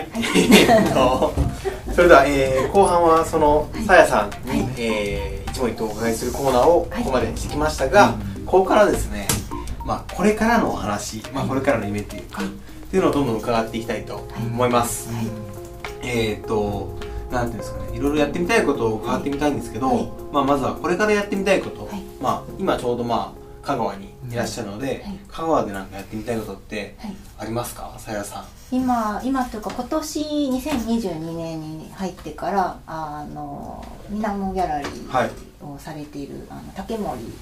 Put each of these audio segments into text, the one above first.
はい。えっとそれでは、えー後半はそのさやさんに、えー一問一答お伺いするコーナーをここまでしてきましたが、ここからですねまあこれからのお話、まあ、これからの夢っていうか、っていうのをどんどん伺っていきたいと思います、えっ、となんていうんですかねいろいろやってみたいことを伺ってみたいんですけど、はい。まあ、まずはこれからやってみたいこと、はい。まあ、今ちょうどまあ香川にいらっしゃるので、はい。香川でなんかやってみたいことってはい。ありますか？さやさん。今今というか今年2022年に入ってからあのみなもギャラリはいーをされている、あの竹森明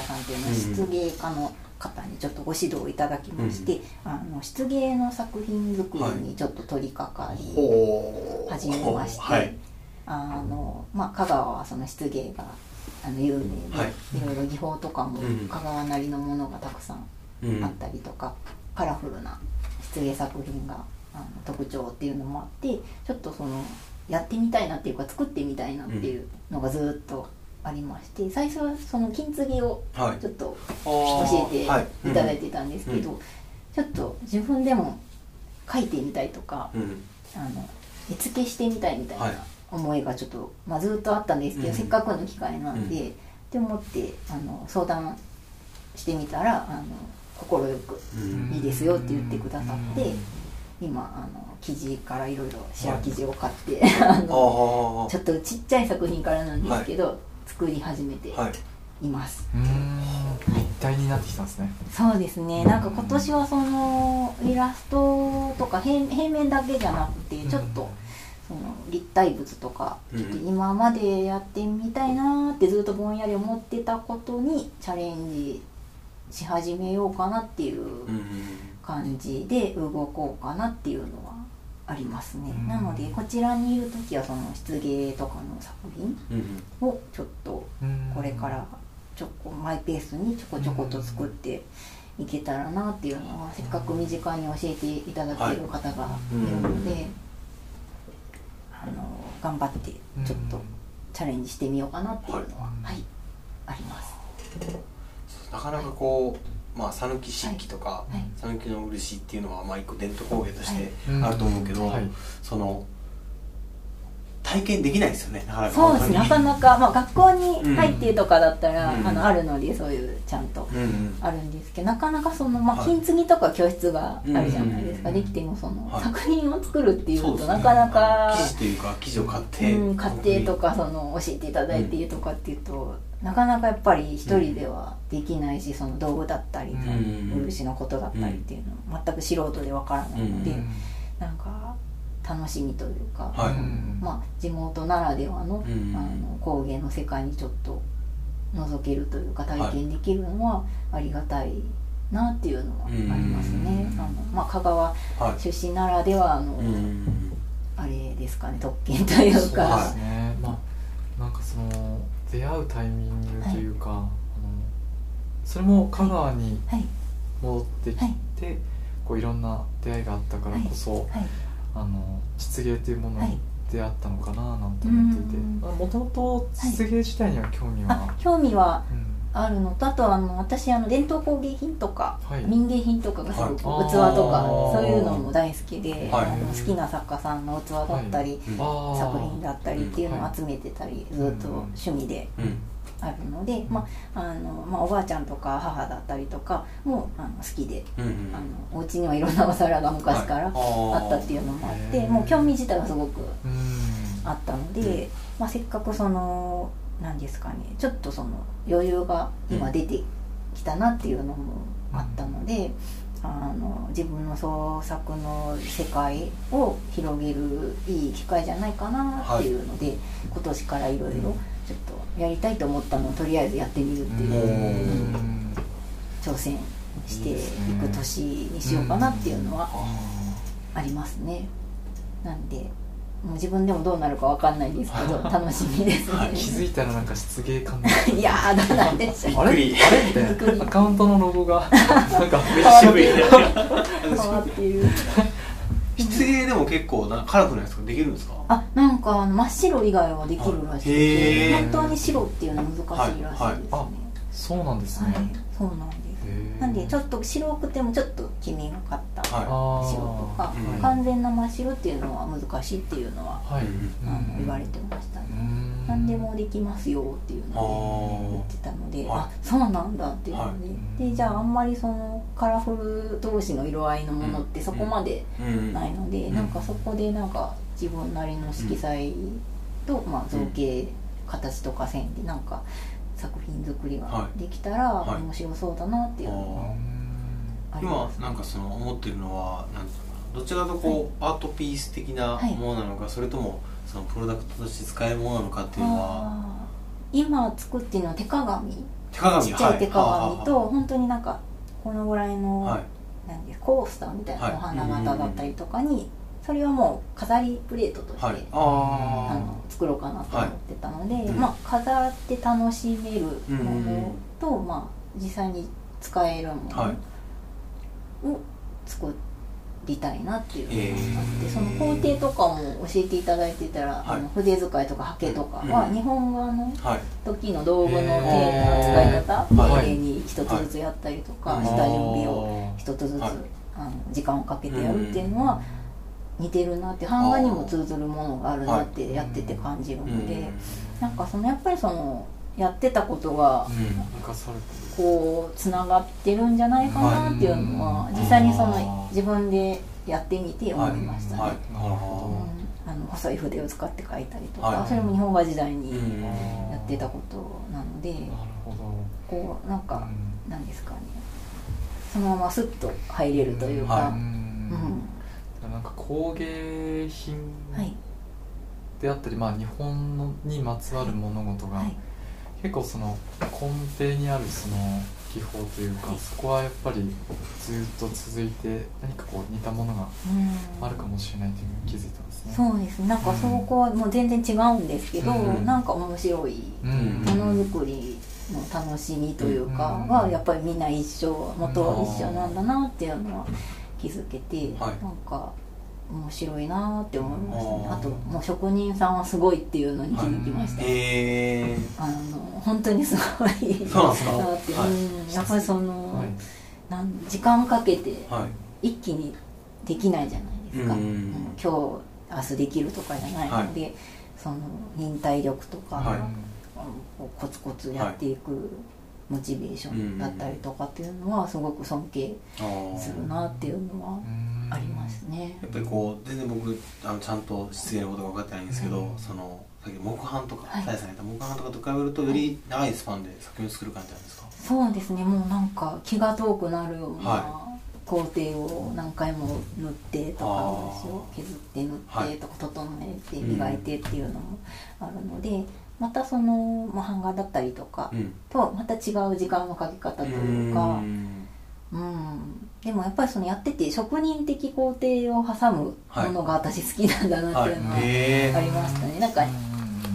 さんというのうん漆芸家の方にちょっとご指導いただきまして、あの漆芸の作品作りにちょっと取り掛かり、ほ始めまして、はい。あのまあ、香川はその漆芸があの有名で、はい。い、ろいろ技法とかもうん。香川なりのものがたくさんうん。あったりとか、カラフルな漆芸作品があの特徴っていうのもあってちょっとそのやってみたいなっていうか作ってみたいなっていうのがずっとありまして最初はその金継ぎをはい。ちょっと教えてい。はいただいてたんですけど、うん。ちょっと自分でも書いてみたいとかうん。うんあの絵付けしてみたいみたいはい。な思いがちょっと、まあ、ずっとあったんですけど、うん。せっかくの機会なんで、うん。って思ってあの相談してみたらあの快くうん。いいですよって言ってくださって今あの生地からいろいろシェア生地を買って、あのあちょっとちっちゃい作品からなんですけど、作り始めてい。います。うーん。立体になってきたんですね。そうですね。なんか今年はそのイラストとか平平面だけじゃなくてちょっとその立体物とかうん。ちょっと今までやってみたいなーってずっとぼんやり思ってたことにチャレンジし始めようかなっていううん感じで動こうかなっていうのはありますね。うん。なのでこちらにいる時はその漆芸とかの作品うん。をちょっとこれからちょこマイペースにちょこちょこと作っていけたらなっていうのはせっかく身近に教えていただける方がいるので、あの頑張ってちょっとチャレンジしてみようかなっていうのは、はいはい、あります。なかなかこうまあ讃岐漆器とかはい。讃岐の漆っていうのはまあ一個伝統工芸としてはい。あると思うけどはい。その体験できないですよね。なかなか。そうですね。なかなか、まあ、学校に入ってとかだったら、うん。あのあるのでそういうちゃんとうんうん。あるんですけどなかなかその、まあ、はい。金継ぎとか教室があるじゃないですか、うんできてもその、はい。作品を作るっていうとね。なかなか生地というか生地を買ってうん、買ってとかその教えていただいてとかっていうと、なかなかやっぱり一人ではできないしその道具だったり、うん。漆のことだったりっていうの全く素人でわからないので、うん。なんか楽しみというか、はい。まあ、地元ならではの,、うん。あの工芸の世界にちょっと覗けるというか体験できるのはありがたいなっていうのはありますね。うん。あのまあ、香川はい。出身ならではの、うん。あれですかね特権というそうか。ですね。まあなんかその出会うタイミングというか、あのそれも香川にはい。戻ってきて、はい。こういろんな出会いがあったからこそ、はいあの漆芸というものはい。に出会ったのかななんて思っていて。うん。もともと漆芸自体には興味は、あ興味はうん。あるのとあとはあの私あの伝統工芸品とか、はい。民芸品とかがすごく器とはいかそういうのも大好きで、はい。あの好きな作家さんの器だったり、うん。あー作品だったりっていうのを集めてたり、ずっと趣味でうんあるので、まああのまあ、おばあちゃんとか母だったりとかもあの好きで、うんうんあのお家にはいろんなお皿が昔からはい。あったっていうのもあって、へー。もう興味自体はすごくうん。あったので、まあ、せっかくその何ですかねちょっとその余裕が今出てきたなっていうのもあったので、あの自分の創作の世界を広げるいい機会じゃないかなっていうので、今年からいろいろちょっとやりたいと思ったのをとりあえずやってみるっていう、挑戦していく年にしようかなっていうのはあありますね。なんでもう自分でもどうなるかわかんないんですけど楽しみですね。気づいたらなんか失芸感 いやーどうなんでしょう。あれ？あれびっくり。みたいなアカウントのロゴがなんかめっちゃ渋いね。変わってる 漆芸でも結構なカラフルなやつができるん。ですかあなんかあの真っ白以外はできるらしくへー。て本当に白っていうのは難しいらしいですね。はいあそうなんですね、はいそうなんです。なんでちょっと白くてもちょっと黄みがかった白とか、うん。完全な真っ白っていうのは難しいっていうのは、はい、うん。あの言われてましたね、うん何でもできますよっていうあので言ー。ってたので、はい。あそうなんだっていうので,、はい。でじゃああんまりそのカラフル同士の色合いのものってそこまでうん。ないので、うん。なんかそこでなんか自分なりの色彩と、まあ、造形、形とか線でなんか作品作りができたらはい。面白そうだなっていうのはあり今なんかその思ってるのはどちらかとこう、アートピース的なものなのか、それともそのプロダクトとして使えるものなのかっていうのは。今作ってるのは手鏡。手鏡ちっちゃい手鏡はと本当になんかこのぐらいの、はい。なんですコースターみたいはいなお花形だったりとかに、それはもう飾りプレートとして、はい。はいああの作ろうかなと思ってたので、うん。まあ、飾って楽しめるものと、まあ、実際に使えるものを作りたいなっていうのがあって、えー。その工程とかも教えていただいてたら、はい。あの筆使いとかハケとかはうん日本画のはい時の道具の使い方はい。丁寧に一つずつやったりとか、はい。下準備を一つずつ、はい。あの時間をかけてやるっていうのは似てるなって版画にも通ずるものがあるなってやってて感じるので、なんかそのやっぱりそのやってたことが生かされてこうつながってるんじゃないかなっていうのは実際にその自分でやってみて思いましたね。あの細い筆を使って描いたりとか、はい。それも日本画時代うにんやってたことなので、どなるほど。こうなんか、うん。なんですかね。そのままスッと入れるというか、はい。うん。うん。なんか工芸品はい。であったり、まあ、日本のにまつわる物事が、はい結構その根底にあるその技法というか、はい。そこはやっぱりずっと続いて何かこう似たものがうん。あるかもしれないというのに気づいたんですね。そうですね。なんかそこはもう全然違うんですけど、うん。なんか面白いうん。ものづくりの楽しみというかうん。はやっぱりみんな一緒元は一緒なんだなっていうのは気づけて、はい。なんか面白いなって思いましたね。あともう職人さんはすごいっていうのに気づきました、えあの本当にすごい。そうなんですか？なって、はい。うん。やっぱりその、はい。なん時間かけて一気にできないじゃないですか、う今日明日できるとかじゃないので、その忍耐力とか、コツコツやっていくモチベーションだったりとかっていうのはすごく尊敬するなっていうのはありますね。やっぱりこう全然僕あのちゃんと失礼なことが分かってないんですけど、うんそのさっき木版とかはい。さんが木版とかと比べるとより長いスパンで作品を作る感じなんですか、そうですね。もうなんか気が遠くなるようなは工程を何回も塗ってとか削って塗はい。ってとか整えて磨いてっていうのもあるので、またその、まあ、版画だったりとかうん。とまた違う時間のかけ方というか。ん。うん、でもやっぱりそのやってて職人的工程を挟むものが私好きなんだなっていうのはありましたね。なんか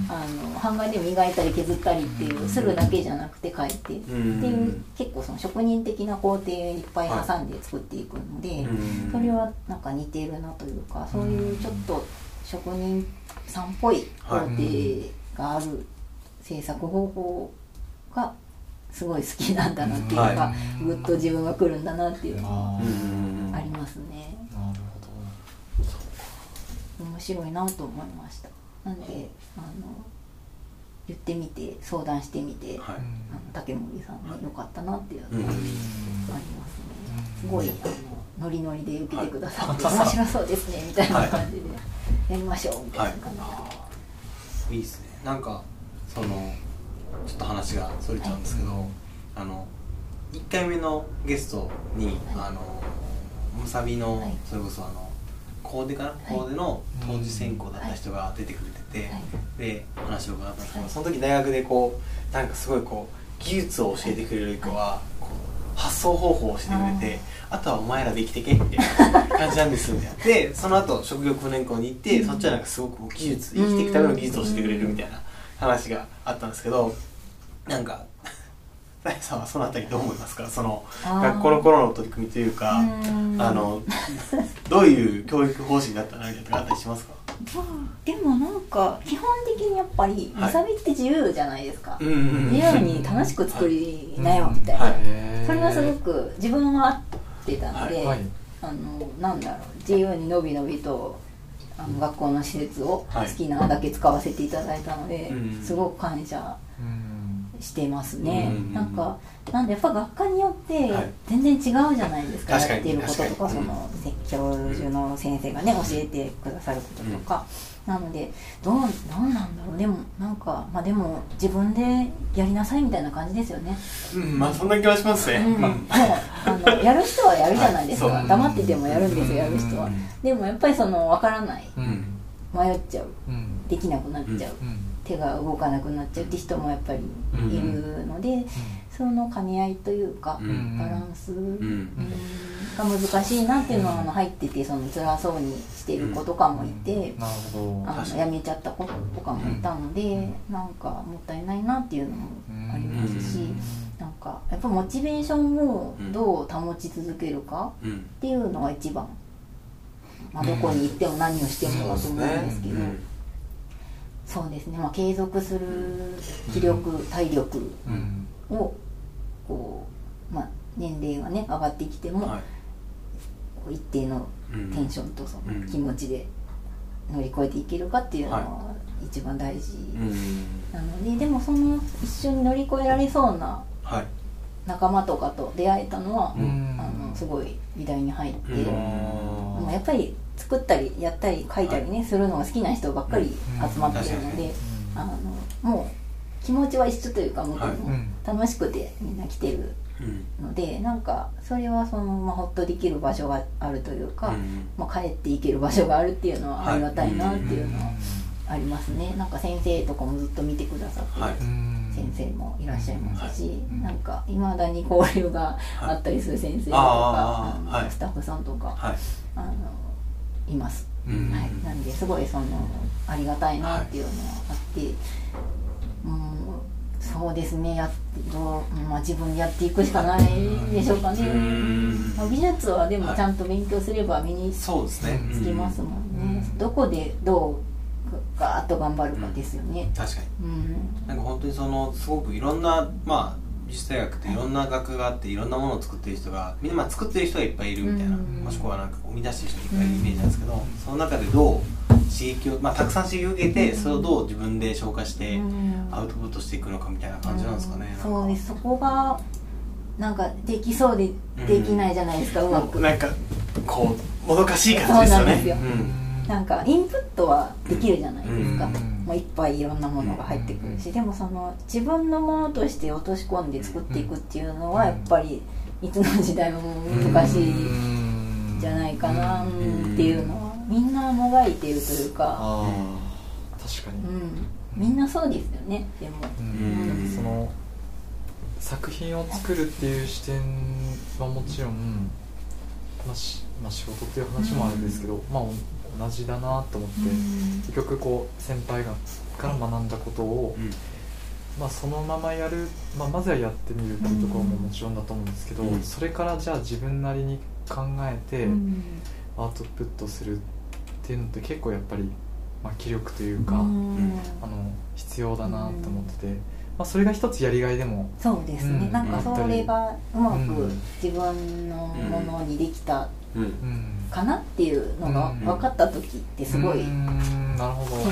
あの版画で磨いたり削ったりっていうするだけじゃなくて書いて。っていう結構その職人的な工程いっぱい挟んで作っていくのでうん。それはなんか似てるなというかそういうちょっと職人さんっぽい工程がある制作方法がすごい好きなんだなっていうか、はぐっと自分が来るんだなっていうのはありますね。なる面白いなと思いました。なんであの言ってみて相談してみて、はい。あの竹森さんに良かったなっていうのうん。がありますね、すごいあのノリノリで受けてくださって、面白そうですねみたいな感じで、やりましょうみたいな感じで、い。いですねなんかそのちょっと話がそれちゃうんですけど、あの1回目のゲストに、あのむさびの、はい。それこそあのコーデかな、コーデの当時専攻だった人が出てくれてて、はい。で話を伺ったんですけど、はい。その時大学でこうなんかすごいこう技術を教えてくれる人は、こう発想方法を教えてくれてあとはお前らで生きてけっていう 感じなんですみたいなでその後職業訓練校に行って、そっちはなんかすごく技術生きていくための技術を教えてくれるみたいな話があったんですけどなんか さやさんはそのあたりどう思いますか？その学校の頃の取り組みというかうん。あのどういう教育方針だったなみたいなのがあったりしますか？まあでもなんか基本的にやっぱりはいわさびって自由じゃないですか、自由に楽しく作りなよみたい。な、それがすごく自分は合ってたので、はい。あのなんだろう自由にのびのびとあの学校の施設を好はい。きなだけ使わせていただいたので、うん。すごく感謝。うんしてますね、うんなんかなんでやっぱ学科によってはい。全然違うじゃないですか、確かにやってることとかその教授の先生がね教えてくださることとか、なのでどうどうなんだろう。でもなんかまあでも自分でやりなさいみたいな感じですよね、うんまあそんな気はしますね。うん、もう。あのやる人はやるじゃないですか、黙っててもやるんですよやる人は。うんでもやっぱりその分からない。うん。迷っちゃう。うん。できなくなっちゃう、うん手が動かなくなっちゃうって人もやっぱりいるので、その兼ね合いというか、うん。バランス、が難しいなっていうのはあの入っててその辛そうにしてる子とかもいて、あの辞めちゃった子とかもいたので、なんかもったいないなっていうのもありますし、なんかやっぱモチベーションをどう保ち続けるかうん。っていうのが一番、まあ、どこに行っても何をしてもだと思うんですけど。うんそうですね、まあ、継続する気力、体力うん。をこう、まあ、年齢がね上がってきても、はい。こう一定のうん。テンションとそのうん気持ちで乗り越えていけるかっていうのはは一番大事うん。なので、でもその一緒に乗り越えられそうなはい。仲間とかと出会えたのは、うん。あのすごい美大に入って、やっぱり作ったりやったり書いたりね、するのが好きな人ばっかり集まってるので、うん。あのもう気持ちは一緒というかもうん楽しくてみんな来てるうん。のでなんかそれはその、まあ、ほっとできる場所があるというか、うん。まあ、帰っていける場所があるっていうのはありがたいなっていうのはうありますね。なんか先生とかもずっと見てくださって先生もいらっしゃいますし、うん。なんかいまだに交流があったりする先生とか、はい。スタッフさんとか、はいあのいます、うん。はい、なんですごいそのありがたいなっていうのはあって、うんそうですねやっどう、まあ、自分でやっていくしかないでしょうかね、うん。まあ、美術はでもはいちゃんと勉強すれば身につきますもんね、うん。どこでどうガーッと頑張るかですよね。確かに。うん、なんか本当にそのすごくいろんなまあ大学っていろんな学があっていろんなものを作ってる人がみんなまあ作ってる人がいっぱいいるみたいな、うん。もしくはなんか生み出してる人がいっぱいいるイメージなんですけど、その中でどう刺激を、まあ、たくさん刺激を受けてそれをどう自分で消化してうん。アウトプットしていくのかみたいな感じなんですかね、うん。そうです。そこがなんかできそうでできないじゃないですか、うまく。なんかこうもどかしい感じですよね。そうなんですよ。うん。なんかインプットはできるじゃないですか、うんもういっぱいいろんなものが入ってくるし、でもその自分のものとして落とし込んで作っていくっていうのはやっぱりいつの時代も難しいんじゃないかなっていうのはみんなもがいてるというか、確かに。うん、みんなそうですよねでも。うん。うん。その作品を作るっていう視点はもちろん、まあしまあ、仕事っていう話もあるんですけど、まあお同じだなと思って、結局こう先輩がから学んだことを、うん。まあ、そのままやる、まあ、まずはやってみるっていうところももちろんだと思うんですけど、うん。それからじゃあ自分なりに考えてうん。アウトプットするっていうのって結構やっぱり、まあ、気力というか、うん。あの必要だなと思ってて、まあ、それが一つやりがいでもそうですね、うんなんかそれがうまくうん。自分のものにできたかなっていうのがうん。分かった時ってすごいテン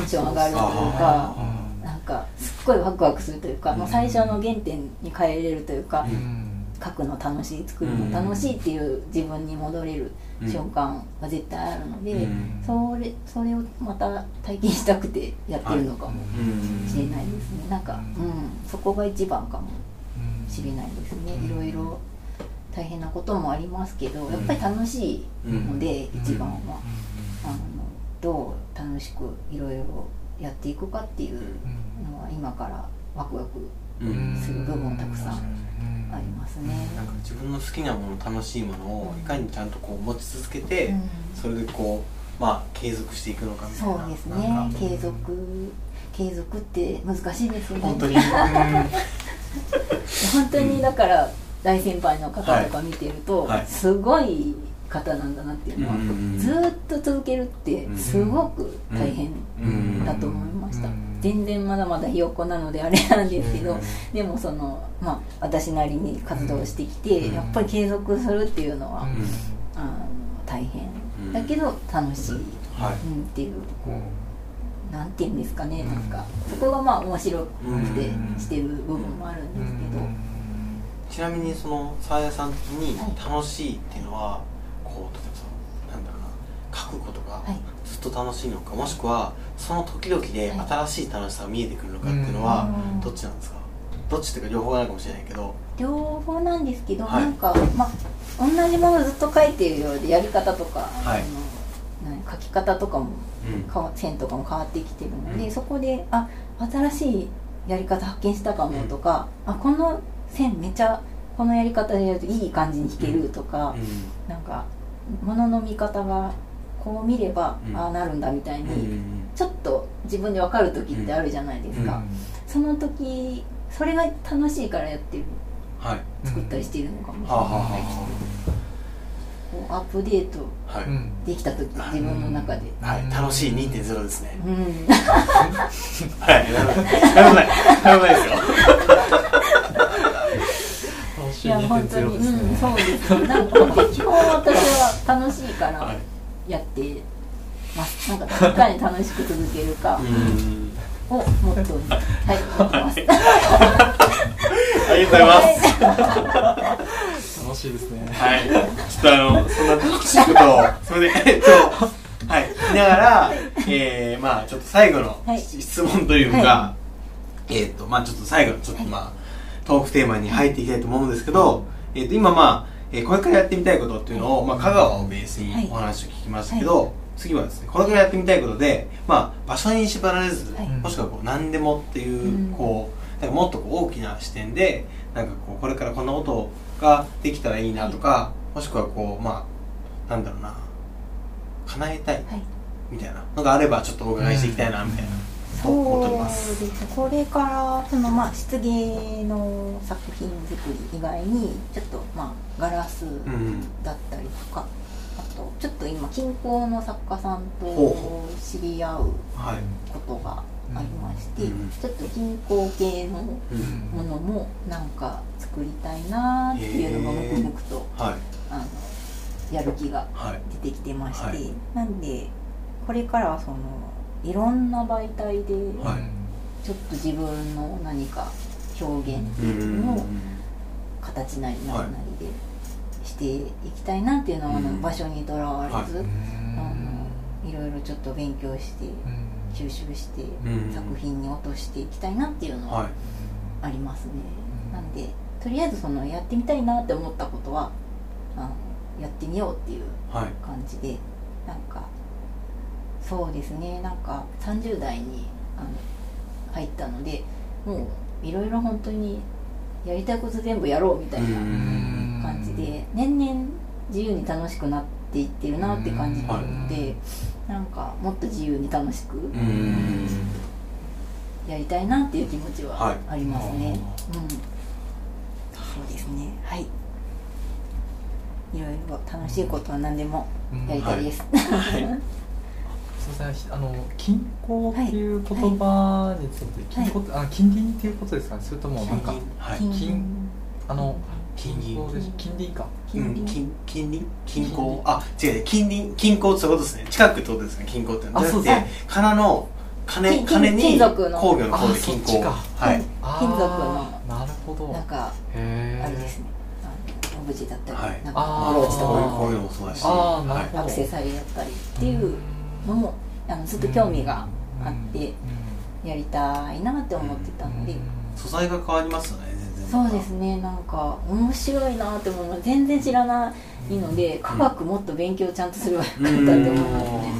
ション上がるというあかなんかすっごいワクワクするというか、もう最初の原点に変えれるというか、うん。書くの楽しい作るの楽しいっていう自分に戻れるうん瞬間が絶対あるので、うん。それそれをまた体験したくてやってるのかもうん。しれないですね。なんか、うん、そこが一番かもしれないですね、うん。いろいろ大変なこともありますけどやっぱり楽しいので、うん。一番は、あのどう楽しくいろいろやっていくかっていうのは今からワクワクうん。する部分たくさんありますね。なんか自分の好きなもの楽しいものをいかにちゃんとこう持ち続けて、うん。それでこうまあ継続していくのかみたいな。そうですね。なんか。継続継続って難しいですよね。本当に、本当にだから大先輩の方とか見てると、はい。すごい方なんだなっていうのは、うんずーっと続けるってすごく大変だと思いました、うん全然まだまだひよっこなのであれなんですけど、うんでもそのまあ私なりに活動してきて、うんやっぱり継続するっていうのは、うん。あの大変。うん。だけど楽しい、はい。うん、っていう。うん。なんていうんですかね、うんなん。かそこがまあ面白くてうん。してる部分もあるんですけど、ちなみにそのさやさん的にはい。楽しいっていうのはこう例えばそのなんだろうな書くことがはい。ずっと楽しいのかもしくはその時々ではい。新しい楽しさが見えてくるのかっていうのはうん。どっちなんですか？どっちっていうか両方があるかもしれないけど。両方なんですけど、はい。なんかまあ同じものをずっと書いているようでやり方とか、はい。あの何書き方とかもうん。線とかも変わってきてるので、うん。そこであ新しいやり方発見したかもとか、あこの線めちゃこのやり方でやるといい感じに弾けるとか、なんかものの見方がこう見れば、うん。ああなるんだみたいうんうに、ん。ちょっと自分で分かる時ってあるじゃないですか、その時それが楽しいからやってるはい。作ったりしているのかもしれない。です、はこうアップデートできた時自分の中で。はい。楽しい2.0ですね。うん。はい。なるほどなるほどなるほどですよいいや本当2.0に、ねうん、そうです。ねなんか基本私は楽しいからはい。やってます。なんかいかに楽しく続けるかうん。をモットーにはい思ってます。ありがとうございます。楽しいですね。はい。ちょっとあの、そんな楽しいことを、それで、えっと、はい、聞きながら、えー、まあちょっと最後のはい。質問というか、はえっと、まあちょっと最後のちょっとまあ、トークテーマに入っていきたいと思うんですけど、えっと、今まあ、えーこれからやってみたいことっていうのを、まあ香川をベースにお話を聞きましたけど、次はですね、これからやってみたいことで、まあ場所に縛られず、はい。もしくはこう何でもっていう、うん。こう、なんかもっとこう大きな視点で、なんかこう、これからこんなことができたらいいなとか、もしくはこう、まあ、なんだろうな、叶えたいはい。みたいなのがあれば、ちょっとお伺いしていきたいな、みたいな。そうですねこれからそのまあ漆芸の作品作り以外にちょっとまあガラスうん。だったりとか、あとちょっと今近郊の作家さんとほ知り合うはい。ことがありまして、うんちょっと近郊系のうん。ものもなんか作りたいなっていうのがへー黙々とはい。あのやる気がはい。出てきてまして、はいなんでこれからはそのいろんな媒体ではい。ちょっと自分の何か表現ってういうのをん。形なり何なりでしていきたいなっていうのは、あのうん場所にとらわれず、うあん。のいろいろちょっと勉強して吸収してうん。作品に落としていきたいなっていうのは。はい。ありますね、うん。なんでとりあえずそのやってみたいなって思ったことはあのやってみようっていうはい。感じでなんかそうですね。なんか30代にあの入ったのでもういろいろ本当にやりたいこと全部やろうみたいなうん。感じで年々自由に楽しくなっていってるなって感じてるのでなんかもっと自由に楽しくうん。やりたいなっていう気持ちははい。ありますね、うん。そうですね。はい。いろいろ楽しいことは何でもやりたいです、はい。すみませんあの近郊っていう言葉について、近郊ってあ近隣っていうことですかね？それともなんか、はい。近近あの近隣郊で近隣か。うん、近隣近近隣近郊あ違う違う近隣近郊ってことですね。近くってことですね。近郊ってあそうじゃなくて金の金金金に金属の。工業の工あで近郊そっちか。はい。金属の。なるほど。なんかあれですね。オブジェだったり、はい。なんかブローチとか。こういうこういうのもそうだし。アクセサリーだったりっていうのもあのずっと興味があってやりたいなって思ってたので、素材が変わりますよね全然。そうですね。なんか面白いなって思うの全然知らないので科学もっと勉強ちゃんとすればよかったって思いますね。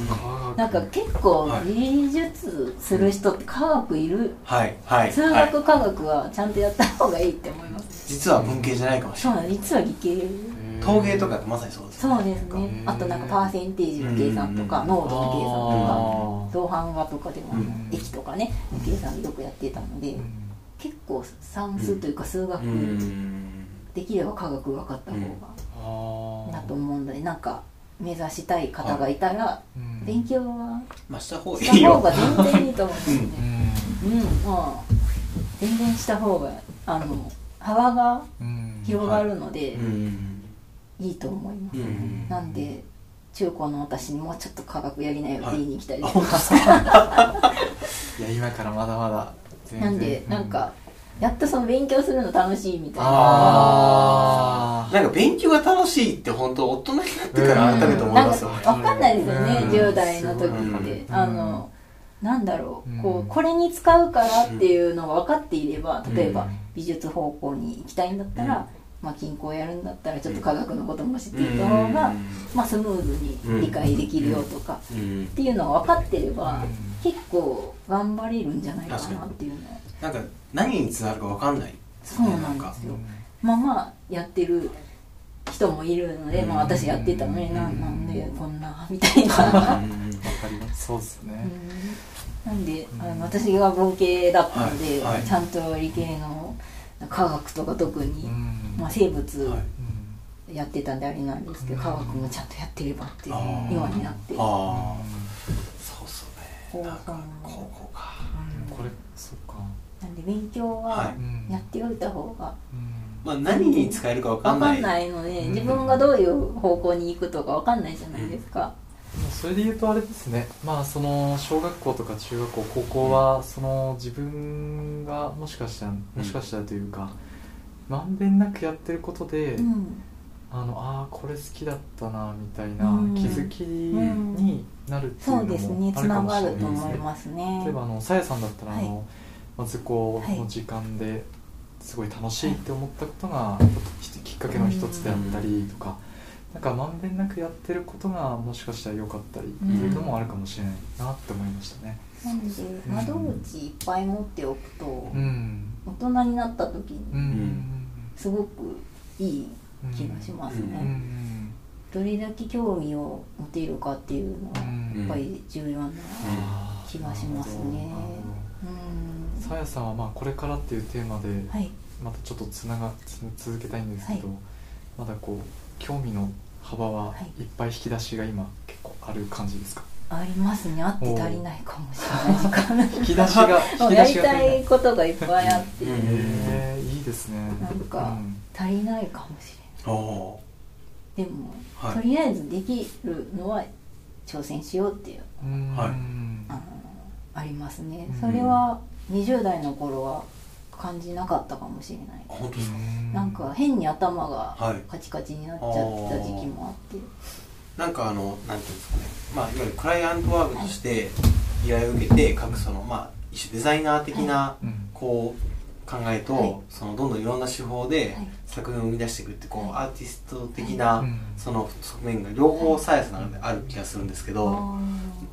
なんか結構はい。技術する人って科学いる、はい。はい。数はい学科学はちゃんとやった方がいいって思います、実は文系じゃないかもしれない。そうなんです。実は理系陶芸とかってまさにそうですそうですね。あとなんかパーセンテージの計算とかうん。濃度の計算あとか銅版画とかでもうん液とかね計算よくやってたのでー結構算数というか数学うんできれば科学分かった方があー納と思うのでなんか目指したい方がいたら、うん。勉強はまあした方がいしたいよ方が全然いいと思うんですうねん。うん、まあ全然した方があの幅がうん。広がるのでうんいいと思います、うんなんで中高の私にもうちょっと科学やりなよって言いに来たりあと本当ですか いや今からまだまだなんでなんかやっとその勉強するの楽しいみたいな。あなんか勉強が楽しいって本当大人になってから改めて思いなんますよかわかんないですよね、うん。10代の時って、うん。あのなんだろう、うん。こうこれに使うからっていうのが分かっていれば例えばうん。美術方向に行きたいんだったら、うんまあ、金工やるんだったらちょっと科学のことも知っていた方が、まあ、スムーズに理解できるよとか、うん。っていうのが分かってれば、うん。結構頑張れるんじゃないかなっていうのは。なんか何につながるかわかんないねそうなんかですよ。まあまあやってる人もいるので、まあ、私やってたのになうんなん。でこんなみたいな。かります。そうですね。うん。なんであの私が文系だったので、はい。はい。ちゃんと理系の科学とか特に、うんまあ、生物やってたんであれなんですけど、うん。科学もちゃんとやってればっていう今になって、うんああそうそう。高校ねなんか高校か。これそっか。なんで勉強ははい。やっておいた方がうん。まあ何に使えるかわかんない。分かんないので、うん。自分がどういう方向に行くとか分かんないじゃないですか、もうそれで言うとあれですね。まあその小学校とか中学校高校はその自分がもしかしたらもしかしたらというかまんべんなくやってることで、うん。あのああこれ好きだったなみたいなうん。気づきになるっていうのそうですねつもあるかもながるとしれないですね。思いますね。例えばあのさやさんだったらあはい。の、まあ図工の時間ですごい楽しいって思ったことがきっかけの一つであったりとか、なんかまんべんなくやってることがもしかしたら良かったりっていうのもあるかもしれないなって思いましたね。なんで窓口いっぱい持っておくと、うん。大人になった時にうんすごくいい気がしますね、どれだけ興味を持てるかっていうのはうん。やっぱり重要な気がしますね。うん。さやさんはまあこれからっていうテーマではい。またちょっとつながつ続けたいんですけど、はい。まだこう興味の幅ははい。いっぱい引き出しが今結構ある感じですか？ありますね。あって足りないかもしれない引き出しがやりた出しが足りない。いことがいっぱいあって。うん。えー、ですね。なんかうん。足りないかもしれない。おーでも、はい。とりあえずできるのは挑戦しようっていううん。はい。あのありますね。うん。それは20代の頃は感じなかったかもしれない。あ本当ですか？なんか変に頭がはい。カチカチになっちゃった時期もあって。なんかあのなんていうんですかね。まあいわゆるクライアントワークとして依頼を受けて書くそのまあ一種デザイナー的なうん。こう考えと、はい。そのどんどんいろんな手法ではい。作品を生み出していくってこう、はい。アーティスト的な、うん。その側面が両方サイエンスなのである気がするんですけど、あ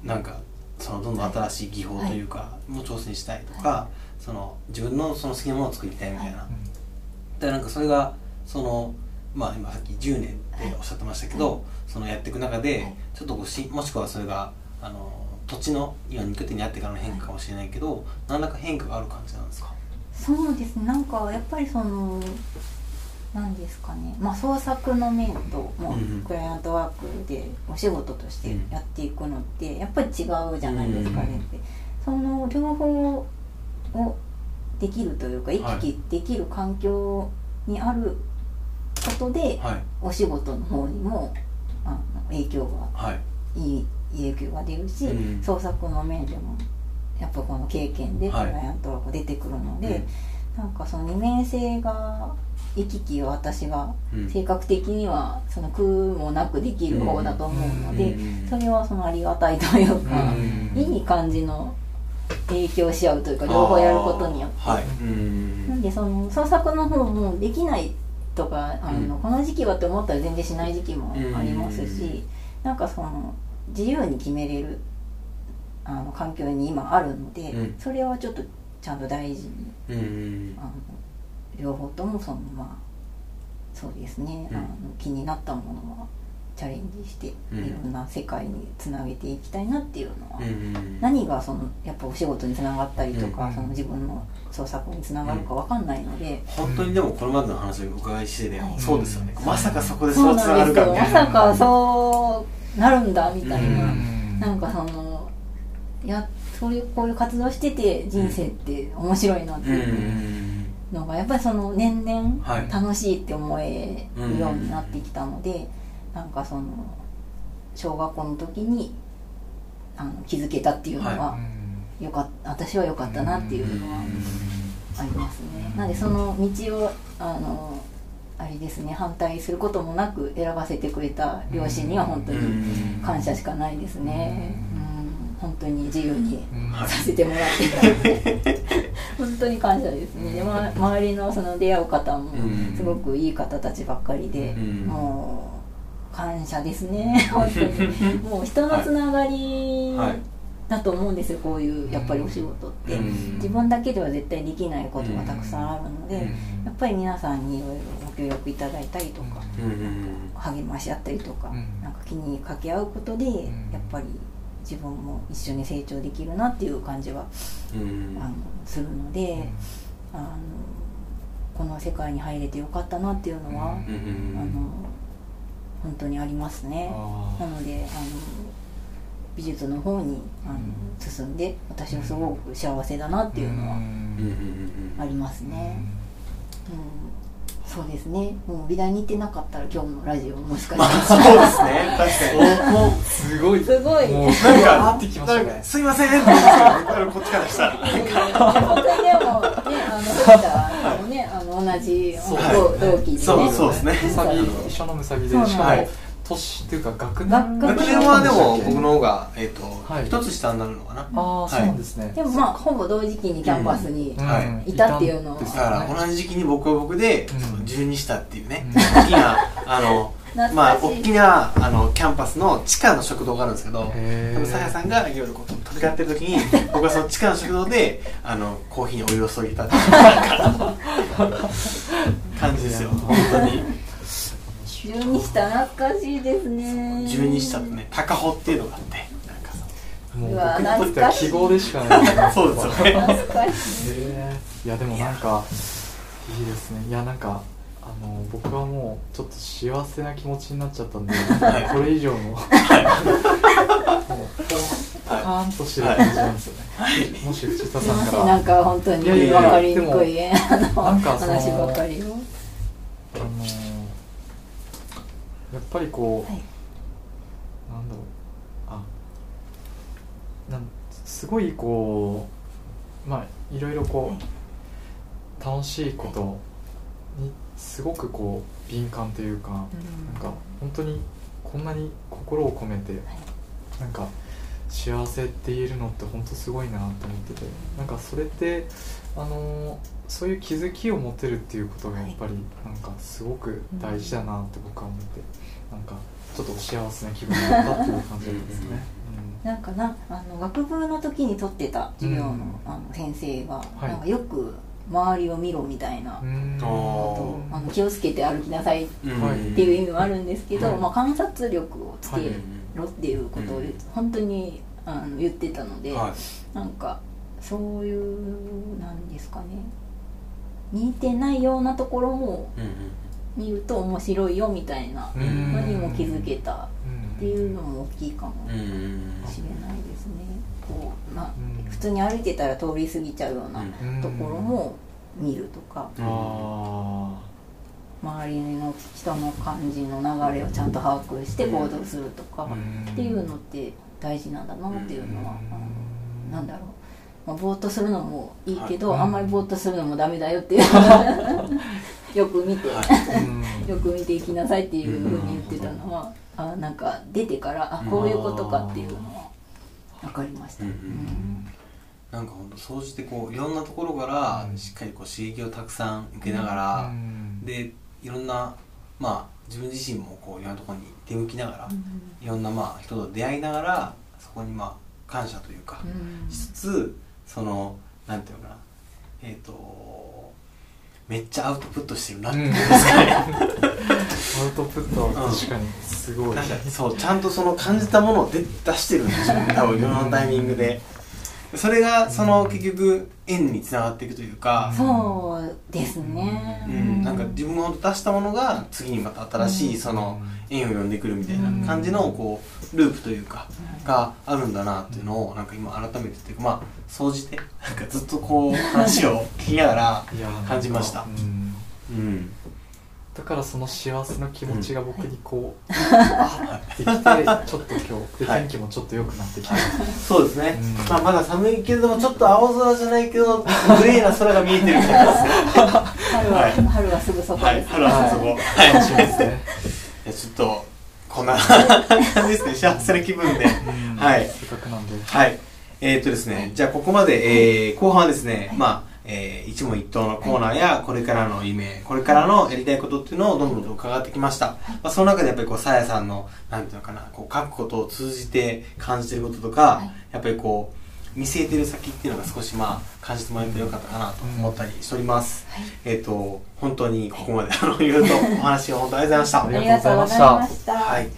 なんかそのどんどん新しい技法というか、も挑戦したいとか、その自分のその好きなものを作りたいみたいな、でなんかそれがそのまあ今さっき10年っておっしゃってましたけど、はい。そのやっていく中で、はい。ちょっとこうしもしくはそれがあの土地の今2拠点にあってからの変化かもしれないけど、何らか変化がある感じなんですか？ーそうですね。なんかやっぱりそのなんですかね。まあ創作の面ともクライアントワークでお仕事としてやっていくのってやっぱり違うじゃないですかねって、その両方をできるというか行き来できる環境にあることで、はい。お仕事の方にもあの影響がはいいい影響が出るし、うん。創作の面でもやっぱこの経験でクはい。ライアントが出てくるので、うん。なんかその二面性が行き来を私がうん。性格的にはその苦もなくできる方だと思うので、うん。それはそのありがたいというか、うん。いい感じの影響し合うというか両方やることによって。はい。うん。なんでその創作の方もできないとかあの、うん。この時期はって思ったら全然しない時期もありますし、うん。なんかその自由に決めれるあの環境に今あるので、うん。それはちょっとちゃんと大事にうんあの両方ともそのまあそうですね、うん。あの気になったものはチャレンジしていうん。ろんな世界につなげていきたいなっていうのは、うん何がそのやっぱお仕事につながったりとか、うん。その自分の創作につながるかわかんないので、本当にでもこれまでの話をお伺いしてて、はい。そうですよね。まさかそこでそそううつながるかみたいな。さかそうなるんだみたいな、うん。なんかそのやそういうこういう活動してて人生って面白いなっていうんのがやっぱりその年はい。々楽しいって思えるようになってきたので、なんかその小学校の時にあの気づけたっていうのは、よかっ私は良かったなっていうのはありますね。なんでその道をあのあれですね反対することもなく選ばせてくれた両親には本当に感謝しかないですね。うん、本当に自由にはいさせてもらって 本当に感謝ですね。でま周りのその出会う方もうん。すごくいい方たちばっかりで、うん。もう感謝ですね。本当に。もう人のつながりはい。だと思うんですよ。こういうやっぱりお仕事って。うん。自分だけでは絶対できないことがたくさんあるので、やっぱり皆さんにいろいろご協力いただいたりとか、うん。うん。励まし合ったりとか、うん。なんか気にかけ合うことで、やっぱり自分も一緒に成長できるなっていう感じは、うん。あのするので、あのこの世界に入れてよかったなっていうのは、うんうんあの本当にありますね。なのであの美術の方にあの進んで私はすごく幸せだなっていうのはうん。うんうんありますね。うん、そうですね。もう美大に行ってなかったら今日のラジオもしかまあしたそうですね確かにおすごいすごいもうねなんかなってきましたねすいませんこっちからしたらら。本当にでもね、あの藤田もね、あの同じそう同同期でね。そうそうですねむさび一緒のむさびでしかもはい年っていうか学学年学年はでも僕の方がえっとはい。一つ下になるのかな？ああそうですね。でもまあほぼ同時期にキャンパスに、ん。はい。いたっていうのは。ですだから同じ時期に僕は僕でうん。その12下っていうね。うん。大きな あのまあ大きなあのキャンパスの地下の食堂があるんですけどさやさんがいろいろこう飛び交ってる時に 僕はその地下の食堂であのコーヒーにお湯を注ぎたっていう 感じですよ。本当に十二下懐かしいですね。12下とね高穂っていうのがあってなんかそもう僕にとっては記号でしかないですねそうですよね。懐かしい。へえ。いやでもなんかいいですね。いやなんかあの僕はもうちょっと幸せな気持ちになっちゃったんで、はい。これ以上の。もうポカーンとしてる感じなんですよね、もし藤田さんから。なんか本当にいやいやいや分かりにくいあのなんかその話ばかりを。あのやっぱりこう、はい。なんだろう。あなんすごいこうまあいろいろこう、楽しいことにすごくこう敏感というか、なんか本当にこんなに心を込めて、なんか幸せって言えるのって本当すごいなと思っててなんかそれってあのそういう気づきを持てるっていうことがやっぱりなんかすごく大事だなって僕は思ってなんかちょっとお幸せな気分になったっていう感じですね。なんかなあの学部の時に取ってた授業の,、うん。あの先生が、はい。なんかよく周りを見ろみたいなうん。うんおあの気をつけて歩きなさいっていう意味はあるんですけど、はい。まあ、観察力をつけはいろっていうことを本当にあの言ってたので、はい。なんかそういうなんですかね似てないようなところも見ると面白いよみたいなうん。のにも気づけたっうんていうのも大きいかもしれないですね。こうまあうん。普通に歩いてたら通り過ぎちゃうようなうん。ところも見るとか、あ周りの人の感じの流れをちゃんと把握して行動するとか、ーっていうのって大事なんだなっていうのは、うん。あのなんだろう、まあ、ぼーっとするのもいいけど、はい。あんまりぼーっとするのもダメだよっていう よく見て、うん。よく見ていきなさいっていうふうに言ってたのは、あなんか出てからあこういうことかっていうのは分かりました。うんなんか本当総じてこういろんなところからうん。しっかりこう刺激をたくさん受けながら、うん。でいろんなまあ自分自身もこういろんなところに出向きながら、いろんなまあ人と出会いながらそこにまあ感謝というか、うん。しつつそのなんていうのかな。えっ、とめっちゃアウトプットしてるなって。うん。いうんですかね、アウトプットは確かにすごい、なんかそうちゃんとその感じたものを出出してるんですよね。多分いろんなタイミングでそれがその結局縁につながっていくというか、そうですね。うん、なんか自分が本当出したものが次にまた新しいその縁を呼んでくるみたいな感じのこうループというかがあるんだなっていうのをなんか今改めてっていうかまあ総じてなんかずっとこう話を聞きながら感じました。うん。うんだからその幸せな気持ちが僕にこう、あってきてちょっと今日ではい。天気もちょっと良くなってきて、そうですね、うん。まあまだ寒いけれどもちょっと青空じゃないけどグレーな空が見えてるみたいすね。春は、はい。春はすぐそこはい春はそこはい。楽しみですね、い。やちょっとこんな感じですね。幸せな気分で。うん。はい。せっかくなんで。はい。えーっとですね、じゃあここまで、えー後半はですね、はい。まあ、えー一問一答のコーナーや、これからの夢、これからのやりたいことっていうのをどんどんどん伺ってきました。まあ、その中でやっぱりこう、さやさんの、なんていうのかな、こう、書くことを通じて感じてることとか、はいやっぱりこう、見据えてる先っていうのが少しまあ、感じてもらえてよかったかなと思ったりしております。はいえーっと、本当にここまで、あの、いろいろとお話を本当ありがとうございました。ありがとうございましたはい。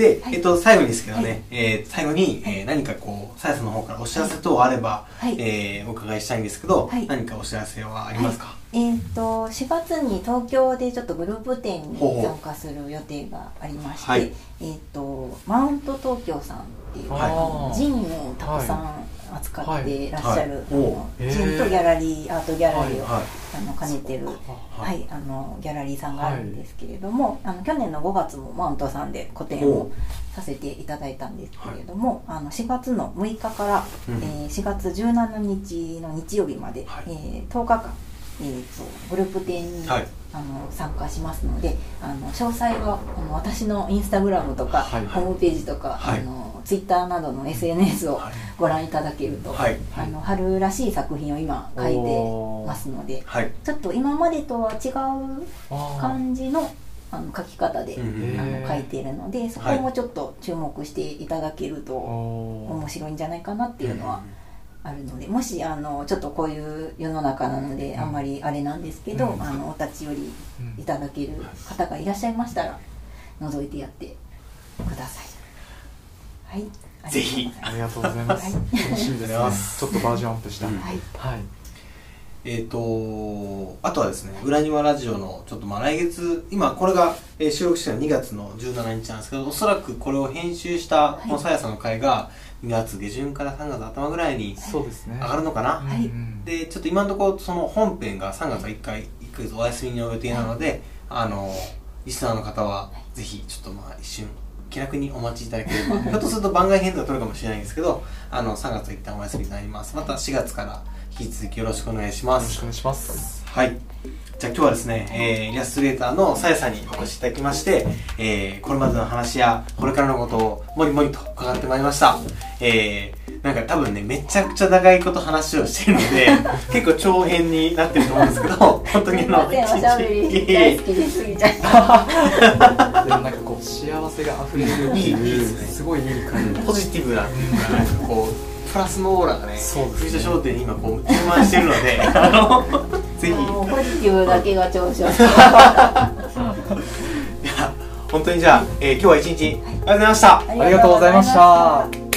で、はい。えっと、最後にですけどね、はい。えー最後に、えー何かこう、さやさんの方からお知らせ等あれば、はい。えーお伺いしたいんですけど、はい。何かお知らせはありますか、えー、と4月に東京でちょっとグループ展に参加する予定がありまして、はい。えー、とマウント東京さんっていう、はい。ジンをたくさん扱っていらっしゃる、はい。ジンとギャラリーアートギャラリーを、はい。あの兼ねてる、ははい。い、あのギャラリーさんがあるんですけれども、あの去年の5月もマウントさんで個展をさせていただいたんですけれども、あの4月の6日から、うん。えー4月17日の日曜日まで、はい。えー10日間、えー、とグループ展に、はい。あの参加しますのであの詳細はあの私のインスタグラムとか、はい。ホームページとか、はい。あのツイッターなどの SNS をはい。ご覧いただけると、はい。あの春らしい作品を今書いてますのではい。ちょっと今までとは違う感じのあの書き方で、うんあの書いているのでそこもちょっと注目していただけると面白いんじゃないかなっていうのはあるのでもしあのちょっとこういう世の中なのでうん。あんまりあれなんですけど、うん。あのお立ち寄りうんいただける方がいらっしゃいましたら覗いてやってください。はい。ぜひ。ありがとうございます、はい。楽しみですね。ちょっとバージョンアップした、うん。はい。はい。えっ、と、あとはですね、裏庭ラジオの、ちょっとまあ来月、今これが、えー収録してるのは2月の17日なんですけど、おそらくこれを編集した、このさやさんの回が、2月下旬から3月頭ぐらいにそうですね。上がるのかな、はい。うんで、ちょっと今のところ、その本編が3月は1回、1ヶ月お休みの予定なので、あの、リスナーの方は、ぜひ、ちょっとまあ一瞬、気楽にお待ちいただければ、ひょっとすると番外編とか撮るかもしれないんですけど、あの、3月は一旦お休みになります。また4月から引き続きよろしくお願いしますよろしくお。願いしますはい。じゃあ今日はですね、えーイラストレーターのさやさんにお越しいただきまして、えーこれまでの話や、これからのことをもりもりと伺ってまいりました。えーなんか多分ね、めちゃくちゃ長いこと話をしてるので、結構長編になってると思うんですけど、本当にあの、すいませんおしゃべりいえいえ大好きですぎちゃった。でもなんかこう幸せが溢れるいいですねすごいいい回ポジティブなっていうか、なんかこう、プラスのオーラがね、藤田商店に今こう、充満してるので、あの、ぜひ、ポジティブだけが長所。いや、本当にじゃあ、えー今日は一日、ありがとうございました。あありがとうございました